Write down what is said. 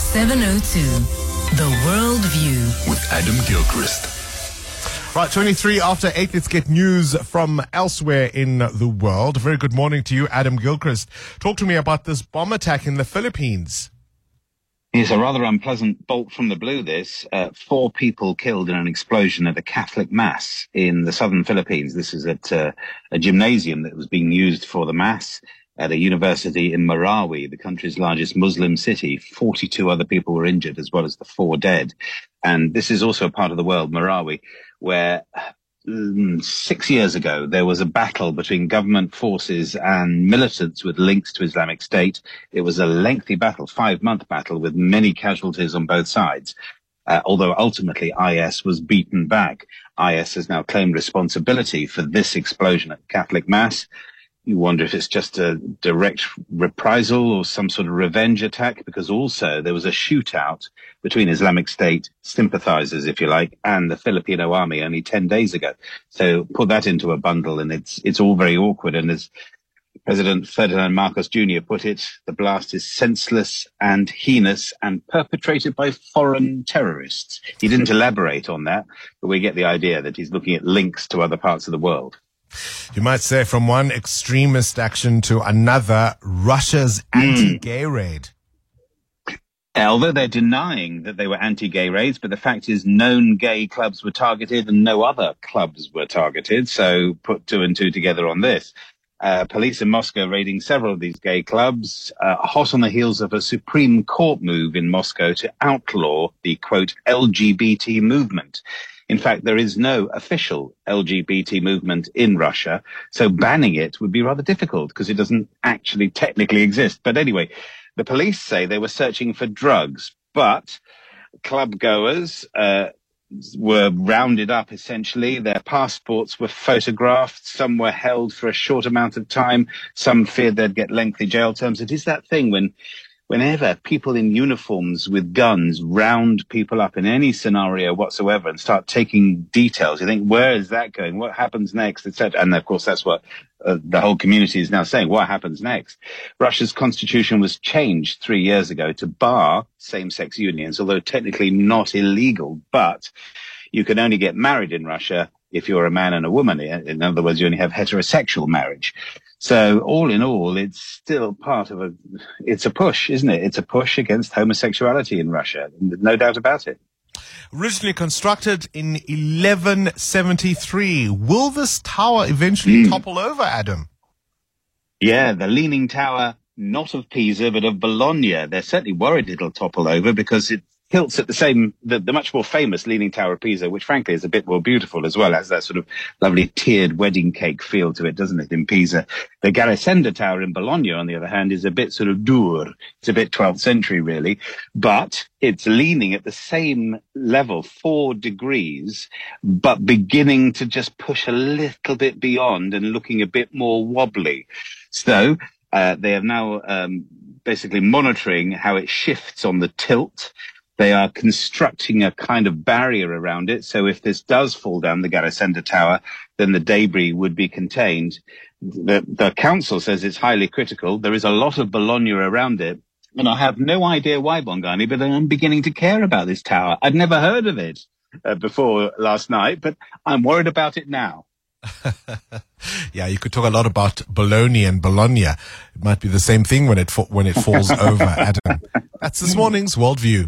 702. The World View. with Adam Gilchrist. Right, 23 after 8, let's get news from elsewhere in the world. Very good morning to you, Adam Gilchrist. Talk to me about this bomb attack in the Philippines. It's a rather unpleasant bolt from the blue, this. Uh, four people killed in an explosion at a Catholic Mass in the southern Philippines. This is at uh, a gymnasium that was being used for the Mass at a university in Marawi, the country's largest Muslim city. 42 other people were injured as well as the four dead. And this is also a part of the world, Marawi, where um, six years ago, there was a battle between government forces and militants with links to Islamic State. It was a lengthy battle, five month battle with many casualties on both sides. Uh, although ultimately IS was beaten back. IS has now claimed responsibility for this explosion at Catholic Mass. You wonder if it's just a direct reprisal or some sort of revenge attack, because also there was a shootout between Islamic State sympathizers, if you like, and the Filipino army only 10 days ago. So put that into a bundle and it's, it's all very awkward. And as President Ferdinand Marcos Jr. put it, the blast is senseless and heinous and perpetrated by foreign terrorists. He didn't elaborate on that, but we get the idea that he's looking at links to other parts of the world. You might say from one extremist action to another, Russia's anti-gay raid. Although they're denying that they were anti-gay raids, but the fact is known gay clubs were targeted and no other clubs were targeted. So put two and two together on this. Uh, police in Moscow raiding several of these gay clubs, uh, hot on the heels of a Supreme Court move in Moscow to outlaw the quote LGBT movement. In fact, there is no official LGBT movement in Russia, so banning it would be rather difficult because it doesn't actually technically exist. But anyway, the police say they were searching for drugs, but club goers uh, were rounded up essentially. Their passports were photographed. Some were held for a short amount of time. Some feared they'd get lengthy jail terms. It is that thing when whenever people in uniforms with guns round people up in any scenario whatsoever and start taking details, you think, where is that going? What happens next, etc. And of course, that's what uh, the whole community is now saying. What happens next? Russia's constitution was changed three years ago to bar same-sex unions, although technically not illegal, but you can only get married in Russia if you're a man and a woman. In other words, you only have heterosexual marriage. So all in all, it's still part of a, it's a push, isn't it? It's a push against homosexuality in Russia. No doubt about it. Originally constructed in 1173. Will this tower eventually hmm. topple over, Adam? Yeah, the Leaning Tower, not of Pisa, but of Bologna. They're certainly worried it'll topple over because it hilts at the same, the, the much more famous Leaning Tower of Pisa, which frankly is a bit more beautiful as well, has that sort of lovely tiered wedding cake feel to it, doesn't it, in Pisa? The Garisenda Tower in Bologna, on the other hand, is a bit sort of dur. It's a bit 12th century, really, but it's leaning at the same level, four degrees, but beginning to just push a little bit beyond and looking a bit more wobbly. So, uh, they are now um, basically monitoring how it shifts on the tilt. They are constructing a kind of barrier around it. So if this does fall down the Garisenda Tower, then the debris would be contained. The, the council says it's highly critical. There is a lot of Bologna around it. And I have no idea why, Bongani, but I'm beginning to care about this tower. I'd never heard of it uh, before last night, but I'm worried about it now. yeah, you could talk a lot about Bologna and Bologna. It might be the same thing when it fa- when it falls over, Adam. That's this morning's worldview.